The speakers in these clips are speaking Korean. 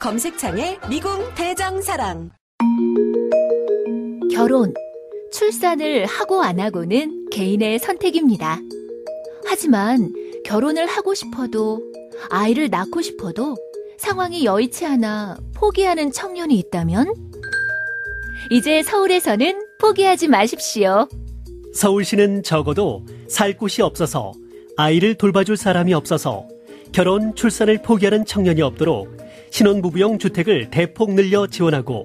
검색창에 미궁 대장사랑. 결혼, 출산을 하고 안 하고는 개인의 선택입니다. 하지만 결혼을 하고 싶어도 아이를 낳고 싶어도 상황이 여의치 않아 포기하는 청년이 있다면 이제 서울에서는 포기하지 마십시오. 서울시는 적어도 살 곳이 없어서 아이를 돌봐줄 사람이 없어서 결혼, 출산을 포기하는 청년이 없도록 신혼부부용 주택을 대폭 늘려 지원하고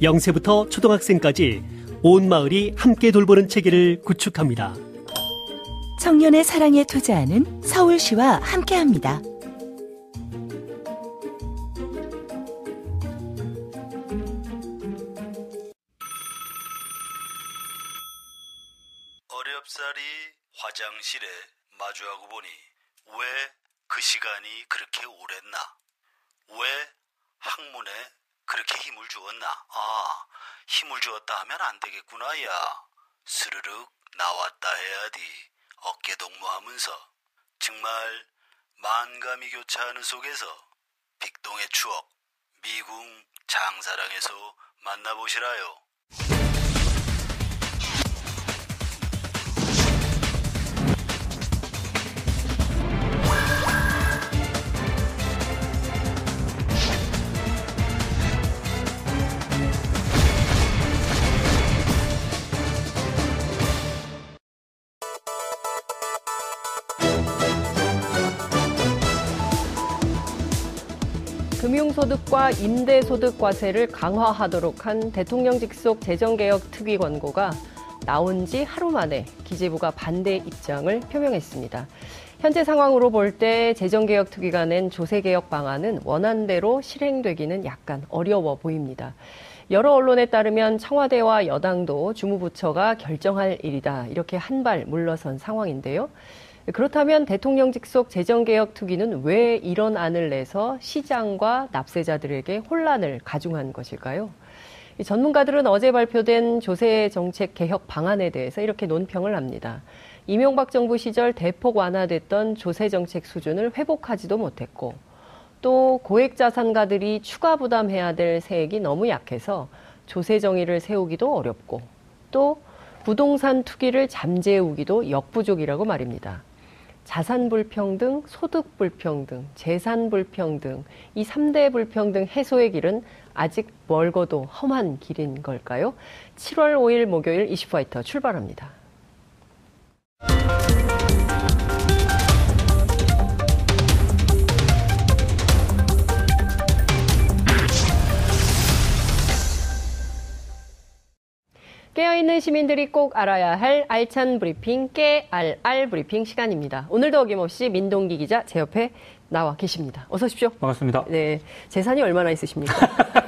0세부터 초등학생까지 온 마을이 함께 돌보는 체계를 구축합니다. 청년의 사랑에 투자하는 서울시와 함께합니다. 어렵사리 화장실에 마주하고 보니 왜 그 시간이 그렇게 오랬나? 왜 학문에 그렇게 힘을 주었나? 아, 힘을 주었다 하면 안 되겠구나, 야. 스르륵 나왔다 해야지. 어깨 동무하면서. 정말 만감이 교차하는 속에서 빅동의 추억, 미궁 장사랑에서 만나보시라요. 금융소득과 임대소득 과세를 강화하도록 한 대통령 직속 재정개혁 특위 권고가 나온 지 하루 만에 기재부가 반대 입장을 표명했습니다. 현재 상황으로 볼 때 재정개혁 특위가 낸 조세개혁 방안은 원안대로 실행되기는 약간 어려워 보입니다. 여러 언론에 따르면 청와대와 여당도 주무부처가 결정할 일이다. 이렇게 한 발 물러선 상황인데요. 그렇다면 대통령 직 속 재정개혁 특위는 왜 이런 안을 내서 시장과 납세자들에게 혼란을 가중한 것일까요? 전문가들은 어제 발표된 조세 정책 개혁 방안에 대해서 이렇게 논평을 합니다. 이명박 정부 시절 대폭 완화됐던 조세 정책 수준을 회복하지도 못했고 또 고액 자산가들이 추가 부담해야 될 세액이 너무 약해서 조세 정의를 세우기도 어렵고 또 부동산 투기를 잠재우기도 역부족이라고 말입니다. 자산 불평등, 소득 불평등, 재산 불평등, 이 3대 불평등 해소의 길은 아직 멀고도 험한 길인 걸까요? 7월 5일 목요일 이슈파이터 출발합니다. 깨어있는 시민들이 꼭 알아야 할 알찬 브리핑 깨알알 브리핑 시간입니다. 오늘도 어김없이 민동기 기자 제 옆에 나와 계십니다. 어서 오십시오. 반갑습니다. 네, 재산이 얼마나 있으십니까?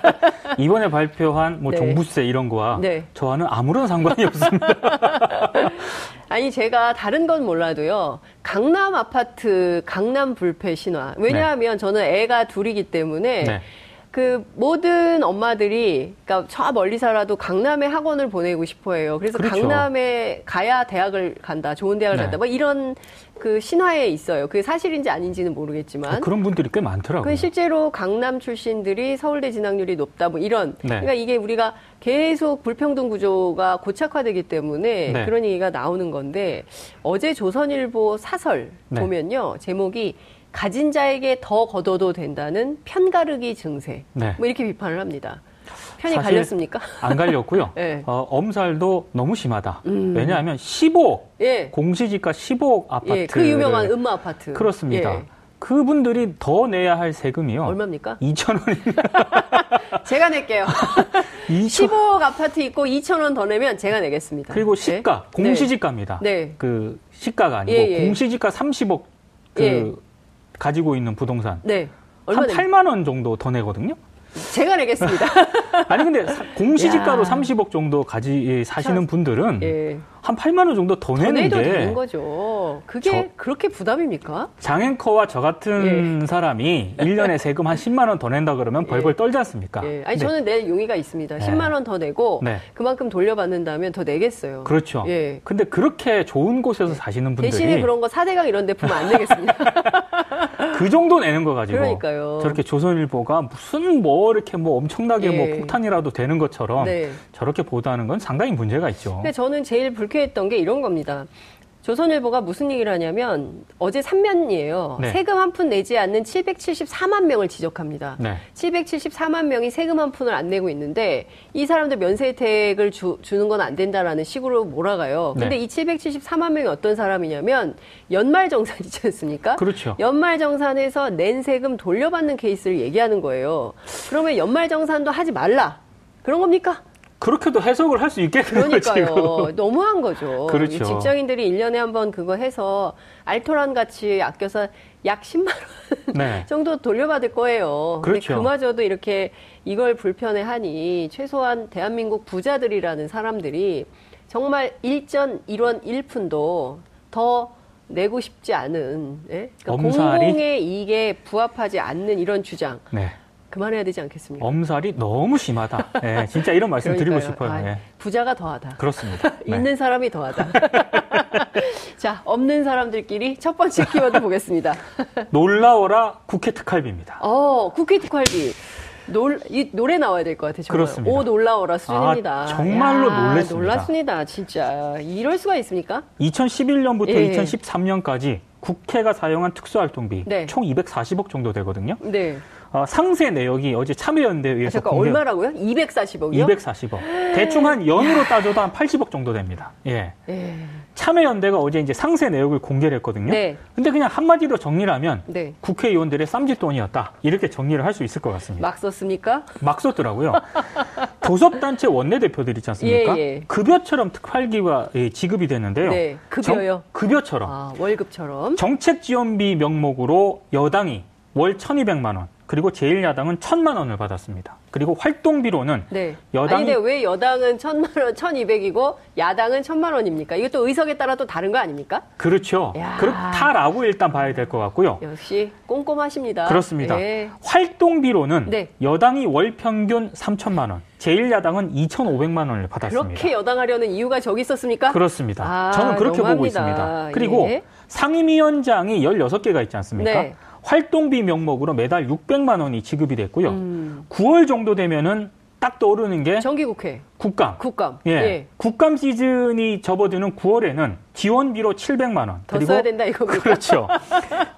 이번에 발표한 뭐 네. 종부세 이런 거와 네. 저와는 아무런 상관이 없습니다. 아니 제가 다른 건 몰라도요 강남 아파트 강남 불패 신화 왜냐하면 저는 애가 둘이기 때문에 네. 그 모든 엄마들이 그러니까 저 멀리 살아도 강남에 학원을 보내고 싶어해요. 그래서 그렇죠. 강남에 가야 대학을 간다, 좋은 대학을 네. 간다, 뭐 이런 그 신화에 있어요. 그게 사실인지 아닌지는 모르겠지만. 그런 분들이 꽤 많더라고요. 그 실제로 강남 출신들이 서울대 진학률이 높다 뭐 이런 네. 그러니까 이게 우리가 계속 불평등 구조가 고착화되기 때문에 네. 그런 얘기가 나오는 건데 어제 조선일보 사설 네. 보면요 제목이 가진 자에게 더 걷어도 된다는 편가르기 증세 네. 뭐 이렇게 비판을 합니다. 편이 갈렸습니까? 안 갈렸고요. 네. 어, 엄살도 너무 심하다. 음. 왜냐하면 15억 예, 공시지가 15억 아파트 예, 그 유명한 음모 아파트 그렇습니다. 예. 그분들이 더 내야 할 세금이요. 얼마입니까? 2천 원입니다. 제가 낼게요. 2천 15억 아파트 있고 2천 원 더 내면 제가 내겠습니다. 그리고 시가 네. 공시지가입니다. 네. 그 시가가 아니고 예, 예. 공시지가 30억 그 예. 가지고 있는 부동산 네. 한내 8만 원 정도 더 내거든요. 제가 내겠습니다. 아니 근데 사- 공시지가로 야. 30억 정도 가지 예, 사시는 분들은 예. 한 8만 원 정도 더더 내는 내도 게 되는 거죠. 그게 저- 그렇게 부담입니까? 장앵커와 저 같은 사람이 1년에 세금 한 10만 원 더 낸다 그러면 벌벌 떨지 않습니까? 예. 아니 네. 저는 낼 용의가 있습니다. 네. 10만 원 더 내고 네. 그만큼 돌려받는다면 더 내겠어요. 그렇죠. 예. 근데 그렇게 좋은 곳에서 사시는 분들이 대신에 그런 거 4대강 이런 데 품면 안 내겠습니다. 그 정도 내는 거 가지고 그러니까요. 저렇게 조선일보가 무슨 뭐 이렇게 뭐 엄청나게 예. 뭐 폭탄이라도 되는 것처럼 네. 저렇게 보도하는 건 상당히 문제가 있죠. 근데 저는 제일 불 쾌했던 게 이런 겁니다. 조선일보가 무슨 얘기를 하냐면 어제 3면이에요. 네. 세금 한 푼 내지 않는 774만 명을 지적합니다. 네. 774만 명이 세금 한 푼을 안 내고 있는데 이 사람들 면세 혜택을 주, 는 건 안 된다라는 식으로 몰아가요. 근데 네. 이 774만 명이 어떤 사람이냐면 연말정산이지 않습니까? 그렇죠. 연말정산에서 낸 세금 돌려받는 케이스를 얘기하는 거예요. 그러면 연말정산도 하지 말라. 그런 겁니까? 그렇게도 해석을 할 수 있겠네요. 그러니까요. 지금. 너무한 거죠. 그렇죠. 이 직장인들이 1년에 한 번 그거 해서 알토란 같이 아껴서 약 10만 원 네. 정도 돌려받을 거예요. 그렇죠. 근데 그마저도 이렇게 이걸 불편해 하니 최소한 대한민국 부자들이라는 사람들이 정말 일전 1원 1푼도 더 내고 싶지 않은 예? 그러니까? 공공의 이익에 부합하지 않는 이런 주장 네. 그만해야 되지 않겠습니까? 엄살이 너무 심하다. 네, 진짜 이런 말씀 드리고. 싶어요. 아, 네. 부자가 더하다. 그렇습니다. 네. 있는 사람이 더하다. 자, 없는 사람들끼리 첫 번째 키워드 보겠습니다. 놀라워라 국회 특활비입니다. 어, 국회 특활비. 놀, 이 노래 나와야 될 것 같아요. 정말. 그렇습니다. 오, 놀라워라 수준입니다. 아, 정말로 야, 놀랬습니다. 놀랐습니다, 진짜. 이럴 수가 있습니까? 2011년부터 예. 2013년까지 국회가 사용한 특수활동비 네. 총 240억 정도 되거든요. 네. 어, 상세 내역이 어제 참여연대에 아, 의해서 잠깐, 공개- 얼마라고요? 240억이요? 240억. 대충 한 연으로 따져도 한 80억 정도 됩니다. 예. 예. 참여연대가 어제 이제 상세 내역을 공개를 했거든요. 네. 근데 그냥 한마디로 정리를 하면 네. 국회의원들의 쌈짓돈이었다. 이렇게 정리를 할 수 있을 것 같습니다. 막 썼습니까? 막 썼더라고요. 교섭단체 원내대표들 있지 않습니까? 예, 예. 급여처럼 특활기가 예, 지급이 되는데요. 네. 급여요? 정- 급여처럼. 아, 월급처럼. 정책지원비 명목으로 여당이 월 1200만 원, 그리고 제1야당은 1000만 원을 받았습니다. 그리고 활동비로는 네. 여당이- 아니, 근데 왜 여당은 천만 원, 천이백이고 야당은 천만 원입니까? 이것도 의석에 따라 또 다른 거 아닙니까? 그렇죠. 야. 그렇다라고 일단 봐야 될 것 같고요. 역시 꼼꼼하십니다. 그렇습니다. 예. 활동비로는 네. 여당이 월 평균 3천만 원, 제1야당은 2,500만 원을 받았습니다. 그렇게 여당하려는 이유가 저기 있었습니까? 그렇습니다. 아, 저는 그렇게 보고 너무합니다. 있습니다. 그리고 예. 상임위원장이 16개가 있지 않습니까? 네. 활동비 명목으로 매달 600만 원이 지급이 됐고요. 음. 9월 정도 되면은 딱 떠오르는 게 정기국회, 국감. 국감. 예. 예. 국감 시즌이 접어드는 9월에는 지원비로 700만 원. 더 써야 된다 이겁니까? 그렇죠.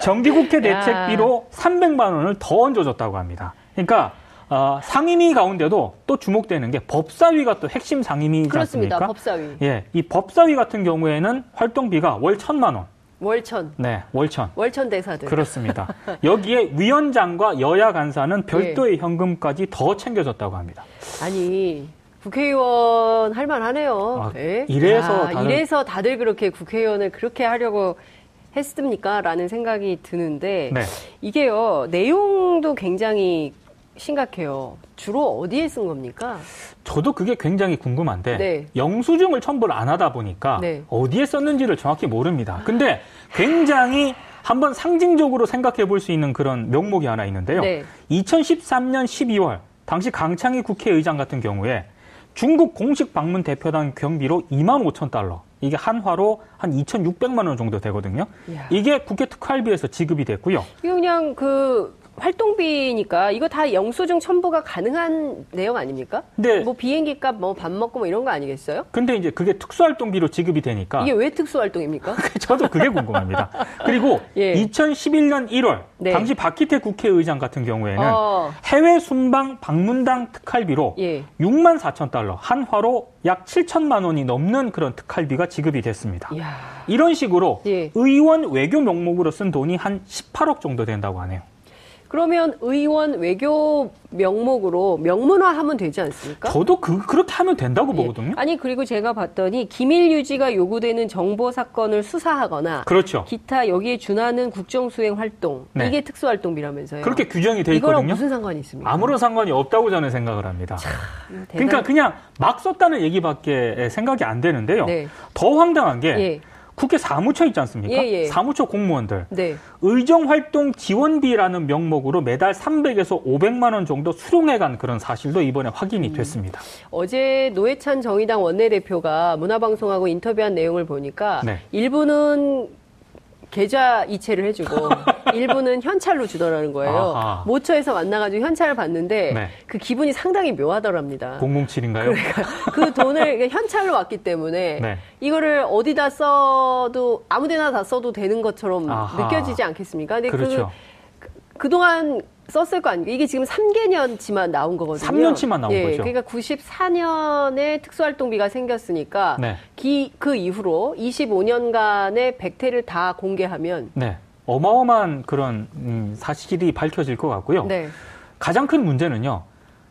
정기국회 야. 대책비로 300만 원을 더 얹어줬다고 합니다. 그러니까 어, 상임위 가운데도 또 주목되는 게 법사위가 또 핵심 상임위지 그렇습니다. 않습니까? 법사위. 예, 이 법사위 같은 경우에는 활동비가 월 천만 원. 월천. 네, 월천. 월천 대사들. 그렇습니다. 여기에 위원장과 여야 간사는 예. 별도의 현금까지 더 챙겨졌다고 합니다. 아니 국회의원 할 만하네요. 아, 예? 이래서 야, 다들- 이래서 다들 그렇게 국회의원을 그렇게 하려고 했습니까 라는 생각이 드는데 네. 이게요 내용도 굉장히 심각해요. 주로 어디에 쓴 겁니까? 저도 그게 굉장히 궁금한데 네. 영수증을 첨부를 안 하다 보니까 네. 어디에 썼는지를 정확히 모릅니다. 근데 굉장히 한번 상징적으로 생각해 볼 수 있는 그런 명목이 하나 있는데요. 네. 2013년 12월 당시 강창희 국회의장 같은 경우에 중국 공식 방문 대표단 경비로 2만 5천 달러. 이게 한화로 한 2,600만 원 정도 되거든요. 이야. 이게 국회 특활비에서 지급이 됐고요. 이거 그냥 그 활동비니까 이거 다 영수증 첨부가 가능한 내용 아닙니까? 근데 뭐 비행기 값, 뭐 밥 먹고 뭐 이런 거 아니겠어요? 근데 이제 그게 특수활동비로 지급이 되니까 이게 왜 특수활동입니까? 저도 그게 궁금합니다. 그리고 예. 2011년 1월 네. 당시 박희태 국회의장 같은 경우에는 어. 해외 순방 방문당 특활비로 예. 6만 4천 달러, 한화로 약 7천만 원이 넘는 그런 특활비가 지급이 됐습니다. 이야. 이런 식으로 예. 의원 외교 명목으로 쓴 돈이 한 18억 정도 된다고 하네요. 그러면 의원 외교 명목으로 명문화하면 되지 않습니까? 저도 그, 그렇게 하면 된다고 예. 보거든요. 아니 그리고 제가 봤더니 기밀 유지가 요구되는 정보 사건을 수사하거나 그렇죠. 기타 여기에 준하는 국정 수행 활동 네. 이게 특수 활동비라면서요. 그렇게 규정이 돼 있거든요. 무슨 상관이 있습니까? 아무런 상관이 없다고 저는 생각을 합니다. 대단- 그러니까 그냥 막 썼다는 얘기밖에 생각이 안 되는데요. 네. 더 황당한 게 예. 국회 사무처 있지 않습니까? 예, 예. 사무처 공무원들 네. 의정활동 지원비라는 명목으로 매달 300에서 500만 원 정도 수령해간 그런 사실도 이번에 확인이 음. 됐습니다. 어제 노회찬 정의당 원내대표가 문화방송하고 인터뷰한 내용을 보니까 네. 일부는 계좌 이체를 해주고 일부는 현찰로 주더라는 거예요. 아하. 모처에서 만나가지고 현찰을 받는데 네. 그 기분이 상당히 묘하더랍니다. 007인가요? 그 돈을 현찰로 왔기 때문에 네. 이거를 어디다 써도 아무데나 다 써도 되는 것처럼 아하. 느껴지지 않겠습니까? 근데 그렇죠. 그, 그동안 썼을 거 아닙니까? 이게 지금 3개년치만 나온 거거든요. 3년치만 나온 예, 거죠. 그러니까 94년에 특수활동비가 생겼으니까 네. 기, 그 이후로 25년간의 백태를 다 공개하면 네. 어마어마한 그런 음, 사실이 밝혀질 것 같고요. 네. 가장 큰 문제는요.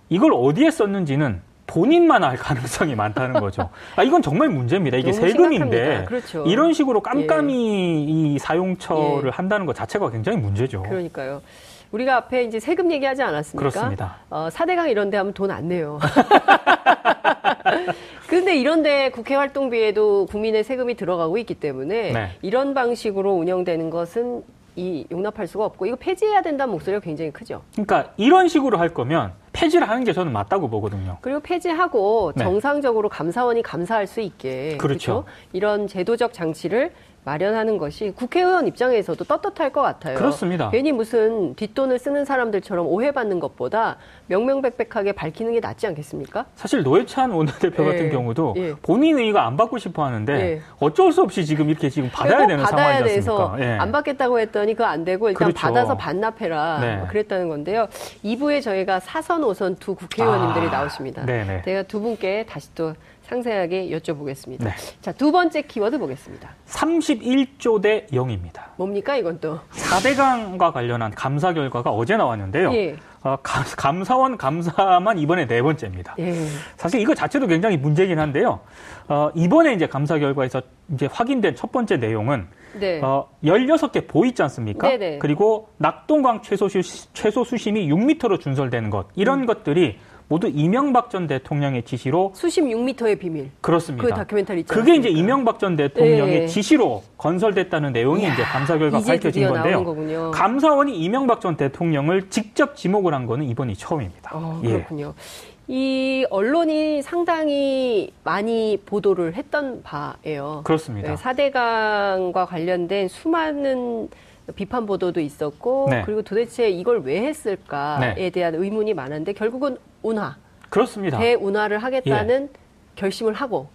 이걸 어디에 썼는지는 본인만 알 가능성이 많다는 거죠. 아, 이건 정말 문제입니다. 이게 세금인데. 그렇죠. 이런 식으로 깜깜이 이 사용처를 예. 한다는 것 자체가 굉장히 문제죠. 그러니까요. 우리가 앞에 이제 세금 얘기하지 않았습니까? 그렇습니다. 어, 사대강 이런 데 하면 돈 안 내요. 그런데 이런데 국회 활동비에도 국민의 세금이 들어가고 있기 때문에 네. 이런 방식으로 운영되는 것은 이 용납할 수가 없고 이거 폐지해야 된다는 목소리가 굉장히 크죠. 그러니까 이런 식으로 할 거면 폐지를 하는 게 저는 맞다고 보거든요. 그리고 폐지하고 네. 정상적으로 감사원이 감사할 수 있게 그렇죠. 그렇죠? 이런 제도적 장치를 마련하는 것이 국회의원 입장에서도 떳떳할 것 같아요. 그렇습니다. 괜히 무슨 뒷돈을 쓰는 사람들처럼 오해받는 것보다 명명백백하게 밝히는 게 낫지 않겠습니까? 사실 노회찬 원내대표 예, 같은 경우도 예. 본인 의의가 안 받고 싶어 하는데 예. 어쩔 수 없이 지금 이렇게 지금 받아야 꼭 되는 받아야 상황이지 돼서 않습니까? 예. 안 받겠다고 했더니 그거 안 되고 일단 그렇죠. 받아서 반납해라 네. 뭐 그랬다는 건데요. 2부에 저희가 사선, 오선 두 국회의원님들이 아, 나오십니다. 네네. 제가 두 분께 다시 또 상세하게 여쭤보겠습니다. 네. 자, 두 번째 키워드 보겠습니다. 31조 대 0입니다. 뭡니까 이건 또? 4대강과 관련한 감사 결과가 어제 나왔는데요. 예. 어, 감- 감사원 감사만 이번에 네 번째입니다. 예. 사실 이거 자체도 굉장히 문제긴 한데요. 어, 이번에 이제 감사 결과에서 이제 확인된 첫 번째 내용은 네. 어, 16개 보 있지 않습니까? 네네. 그리고 낙동강 최소, 수, 최소 수심이 6m로 준설되는 것 이런 음. 것들이 모두 이명박 전 대통령의 지시로 수심 6m의 비밀. 그렇습니다. 그 다큐멘터리 있지 그게 이제? 이명박 전 대통령의 네. 지시로 건설됐다는 내용이 이제 감사 결과 밝혀진 건데요. 감사원이 이명박 전 대통령을 직접 지목을 한 거는 이번이 처음입니다. 어, 예. 그렇군요. 이 언론이 상당히 많이 보도를 했던 바예요. 그렇습니다. 네, 사대강과 관련된 수많은 비판 보도도 있었고 네. 그리고 도대체 이걸 왜 했을까에 네. 대한 의문이 많은데 결국은 운하, 그렇습니다. 대운하를 하겠다는 예. 결심을 하고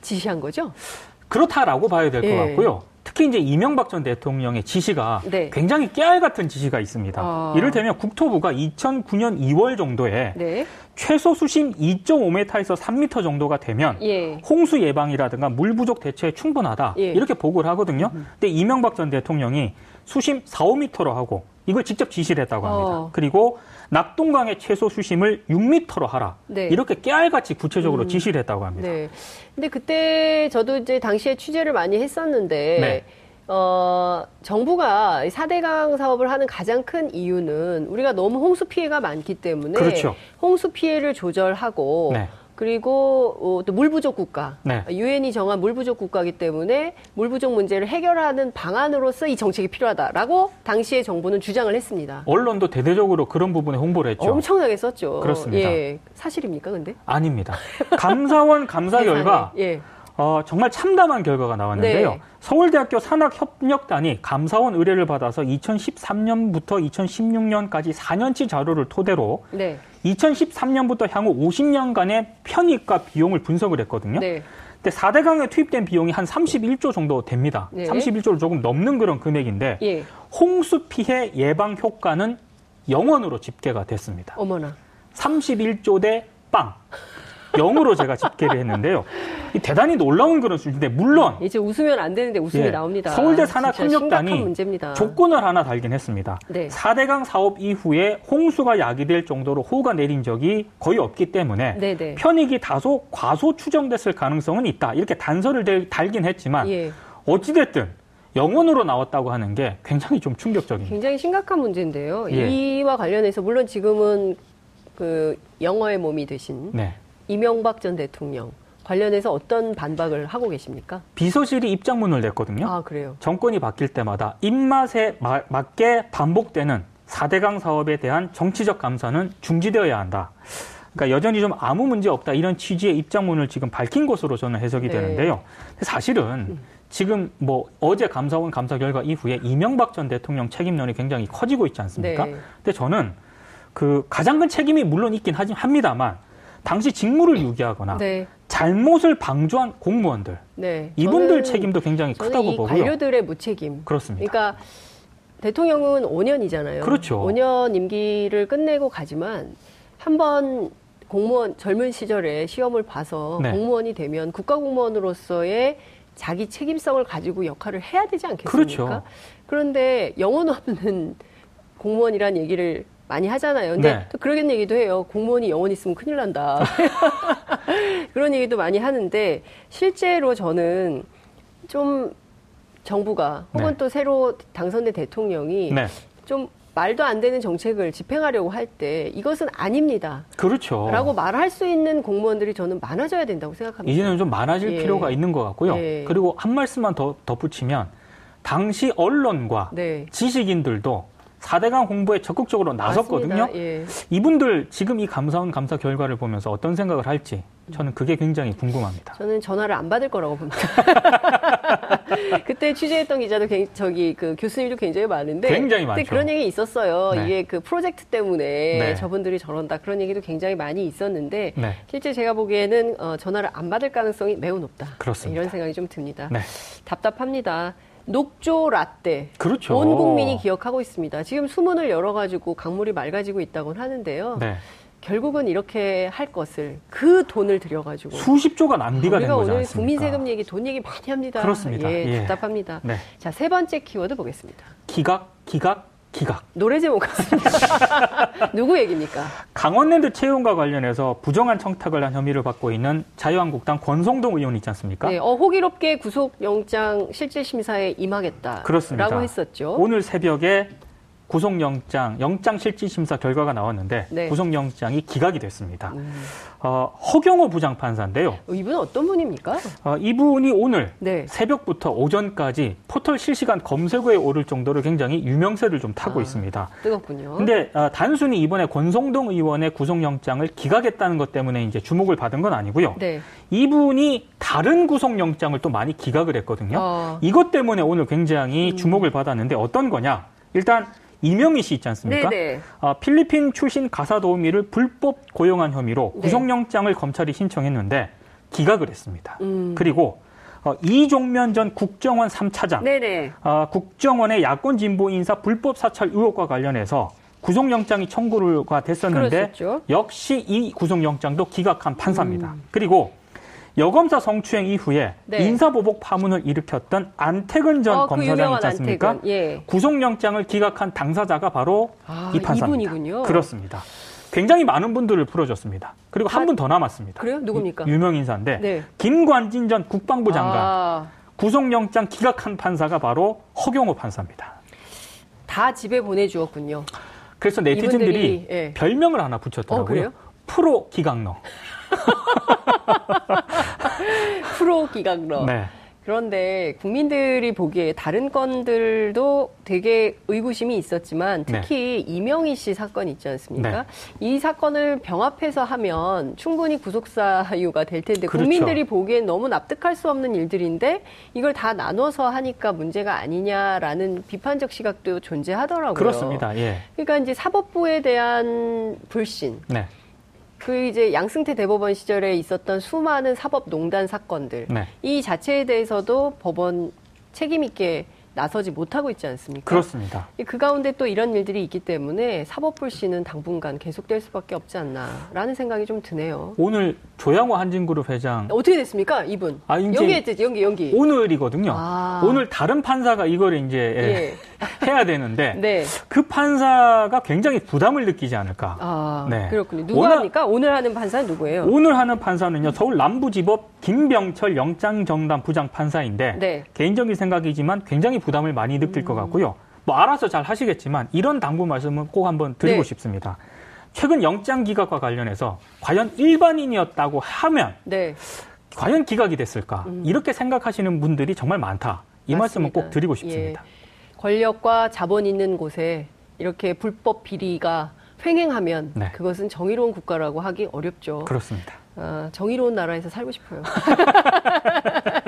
지시한 거죠? 그렇다라고 봐야 될것 예. 같고요. 특히 이제 이명박 전 대통령의 지시가 네. 굉장히 깨알 같은 지시가 있습니다. 아. 이를테면 국토부가 2009년 2월 정도에 네. 최소 수심 2.5m에서 3m 정도가 되면 예. 홍수 예방이라든가 물 부족 대처에 충분하다 예. 이렇게 보고를 하거든요. 근데 이명박 전 대통령이 수심 4, 5m로 하고 이걸 직접 지시를 했다고 합니다. 어. 그리고 낙동강의 최소 수심을 6m로 하라 네. 이렇게 깨알같이 구체적으로 지시를 했다고 합니다. 네. 근데 그때 저도 이제 당시에 취재를 많이 했었는데, 네. 어, 정부가 이 4대강 사업을 하는 가장 큰 이유는 우리가 너무 홍수 피해가 많기 때문에 그렇죠. 홍수 피해를 조절하고 네. 그리고 어, 또물 부족 국가, 네. 유엔이 정한 물 부족 국가이기 때문에 물 부족 문제를 해결하는 방안으로서 이 정책이 필요하다라고 당시에 정부는 주장을 했습니다. 언론도 대대적으로 그런 부분에 홍보를 했죠. 엄청나게 썼죠. 그렇습니다. 예. 사실입니까, 근데? 아닙니다. 감사원 감사. 결과 예. 어, 정말 참담한 결과가 나왔는데요. 네. 서울대학교 산학협력단이 감사원 의뢰를 받아서 2013년부터 2016년까지 4년치 자료를 토대로 네. 2013년부터 향후 50년간의 편익과 비용을 분석을 했거든요. 네. 근데 4대 강에 투입된 비용이 한 31조 정도 됩니다. 네. 31조를 조금 넘는 그런 금액인데 예. 홍수 피해 예방 효과는 0원으로 집계가 됐습니다. 어머나. 31조 대 빵. 0으로 제가 집계를 했는데요. 이 대단히 놀라운 그런 수준인데 물론 이제 웃으면 안 되는데 웃음이 예, 나옵니다. 서울대 산학협력단이. 조건을 하나 달긴 했습니다. 네. 4대강 사업 이후에 홍수가 야기될 정도로 호우가 내린 적이 거의 없기 때문에 네네. 편익이 다소 과소 추정됐을 가능성은 있다. 이렇게 단서를 댈- 달긴 했지만 예. 어찌됐든 영원으로 나왔다고 하는 게 굉장히 좀 충격적입니다. 굉장히 심각한 문제인데요. 예. 이와 관련해서 물론 지금은 그 영어의 몸이 되신 네. 이명박 전 대통령 관련해서 어떤 반박을 하고 계십니까? 비서실이 입장문을 냈거든요. 아 그래요. 정권이 바뀔 때마다 입맛에 마- 맞게 반복되는 4대강 사업에 대한 정치적 감사는 중지되어야 한다. 그러니까 여전히 좀 아무 문제 없다 이런 취지의 입장문을 지금 밝힌 것으로 저는 해석이 네. 되는데요. 사실은 지금 뭐 어제 감사원 감사 결과 이후에 이명박 전 대통령 책임론이 굉장히 커지고 있지 않습니까? 네. 근데 저는 그 가장 큰 책임이 물론 있긴 하지- 합니다만 당시 직무를 유기하거나 네. 잘못을 방조한 공무원들 네. 이분들 저는- 책임도 굉장히 크다고 이 보고요. 관료들의 무책임. 그렇습니다. 그러니까 대통령은 5년이잖아요. 그렇죠. 5년 임기를 끝내고 가지만 한번 공무원 젊은 시절에 시험을 봐서 네. 공무원이 되면 국가공무원으로서의 자기 책임성을 가지고 역할을 해야 되지 않겠습니까? 그렇죠. 그런데 영혼 없는 공무원이란 얘기를 많이 하잖아요. 근데 네. 또 그런 얘기도 해요. 공무원이 영혼 있으면 큰일 난다. 그런 얘기도 많이 하는데 실제로 저는 좀 정부가 혹은 네. 또 새로 당선된 대통령이 네. 좀 말도 안 되는 정책을 집행하려고 할 때 이것은 아닙니다. 그렇죠. 라고 말할 수 있는 공무원들이 저는 많아져야 된다고 생각합니다. 이제는 좀 많아질 예. 필요가 있는 것 같고요. 예. 그리고 한 말씀만 더 덧붙이면 당시 언론과 네. 지식인들도 4대강 홍보에 적극적으로 나섰거든요. 예. 이분들 지금 이 감사원 감사 결과를 보면서 어떤 생각을 할지 저는 그게 굉장히 궁금합니다. 저는 전화를 안 받을 거라고 봅니다. 그때 취재했던 기자도 굉- 저기 그 교수님도 굉장히 많은데 굉장히 많죠. 그런 얘기 있었어요. 네. 이게 그 프로젝트 때문에 네. 저분들이 저런다 그런 얘기도 굉장히 많이 있었는데 네. 실제 제가 보기에는 어, 전화를 안 받을 가능성이 매우 높다. 그렇습니다. 이런 생각이 좀 듭니다. 네. 답답합니다. 녹조 라떼. 그렇죠. 온 국민이 기억하고 있습니다. 지금 수문을 열어가지고 강물이 맑아지고 있다고는 하는데요. 네. 결국은 이렇게 할 것을 그 돈을 들여가지고 수십조가 낭비가 된 우리가 거지 오늘 않습니까? 국민 세금 얘기, 돈 얘기 많이 합니다. 그렇습니다. 예, 예. 답답합니다. 네. 자, 세 번째 키워드 보겠습니다. 기각, 기각, 기각. 노래 제목 같습니다. 누구 얘기입니까? 강원랜드 채용과 관련해서 부정한 청탁을 한 혐의를 받고 있는 자유한국당 권성동 의원 있지 않습니까? 네, 어, 호기롭게 구속영장 실질 심사에 임하겠다. 그렇습니다. 라고 했었죠. 오늘 새벽에 구속영장, 영장실질심사 결과가 나왔는데 네. 음. 구속영장이 기각이 됐습니다. 어, 허경호 부장판사인데요. 어, 이분은 어떤 분입니까? 어, 이분이 오늘 네. 새벽부터 오전까지 포털 실시간 검색어에 오를 정도로 굉장히 유명세를 좀 타고 아. 있습니다. 뜨겁군요. 근데 어, 단순히 이번에 권성동 의원의 구속영장을 기각했다는 것 때문에 이제 주목을 받은 건 아니고요. 네. 이분이 다른 구속영장을 또 많이 기각을 했거든요. 어. 이것 때문에 오늘 굉장히 음. 주목을 받았는데 어떤 거냐? 일단 이명희 씨 있지 않습니까? 네네. 어, 필리핀 출신 가사 도우미를 불법 고용한 혐의로 네. 구속영장을 검찰이 신청했는데 기각을 했습니다. 음. 그리고 어, 이종면 전 국정원 3차장, 네네. 어, 국정원의 야권 진보 인사 불법 사찰 의혹과 관련해서 구속영장이 청구가 됐었는데. 역시 이 구속영장도 기각한 판사입니다. 그리고 여검사 성추행 이후에 네. 인사보복 파문을 일으켰던 안태근 전 어, 그 검사장 유명한 있지 않습니까? 안태근. 예. 구속영장을 기각한 당사자가 바로 아, 이 판사입니다. 이분이군요. 그렇습니다. 굉장히 많은 분들을 풀어줬습니다. 그리고 한 분 더 남았습니다. 그래요? 누굽니까? 유- 유명 인사인데 네. 김관진 전 국방부 장관 아, 구속영장 기각한 판사가 바로 허경호 판사입니다. 다 집에 보내주었군요. 그래서 네티즌들이 이분들이, 예. 별명을 하나 붙였더라고요. 어? 프로 기각러. 기각러. 네. 그런데 국민들이 보기에 다른 건들도 되게 의구심이 있었지만 네. 특히 이명희 씨 사건 있지 않습니까? 이 사건을 병합해서 하면 충분히 구속사유가 될 텐데 그렇죠. 국민들이 보기엔 너무 납득할 수 없는 일들인데 이걸 다 나눠서 하니까 문제가 아니냐라는 비판적 시각도 존재하더라고요. 그렇습니다. 예. 그러니까 이제 사법부에 대한 불신, 네. 그 이제 양승태 대법원 시절에 있었던 수많은 사법농단 사건들 네. 이 자체에 대해서도 법원 책임 있게 나서지 못하고 있지 않습니까? 그렇습니다. 그 가운데 또 이런 일들이 있기 때문에 사법 불씨는 당분간 계속될 수밖에 없지 않나라는 생각이 좀 드네요. 오늘 조양호 한진그룹 회장 어떻게 됐습니까, 이분? 아, 연기했지, 연기, 연기. 오늘이거든요. 아. 오늘 다른 판사가 이걸 이제 예. 해야 되는데 네. 그 판사가 굉장히 부담을 느끼지 않을까. 아, 네. 그렇군요. 누가 오늘- 합니까? 오늘 하는 판사는 누구예요? 오늘 하는 판사는요 서울 남부지법 김병철 영장정당 부장 판사인데 네. 개인적인 생각이지만 굉장히 부담을 많이 느낄 음. 것 같고요. 뭐 알아서 잘 하시겠지만 이런 당부 말씀은 꼭 한번 드리고 네. 싶습니다. 최근 영장 기각과 관련해서 과연 일반인이었다고 하면 네. 과연 기각이 됐을까 이렇게 생각하시는 분들이 정말 많다. 이 말씀은 음. 맞습니다. 꼭 드리고 싶습니다. 예. 권력과 자본 있는 곳에 이렇게 불법 비리가 횡행하면 네. 그것은 정의로운 국가라고 하기 어렵죠. 그렇습니다. 아, 정의로운 나라에서 살고 싶어요.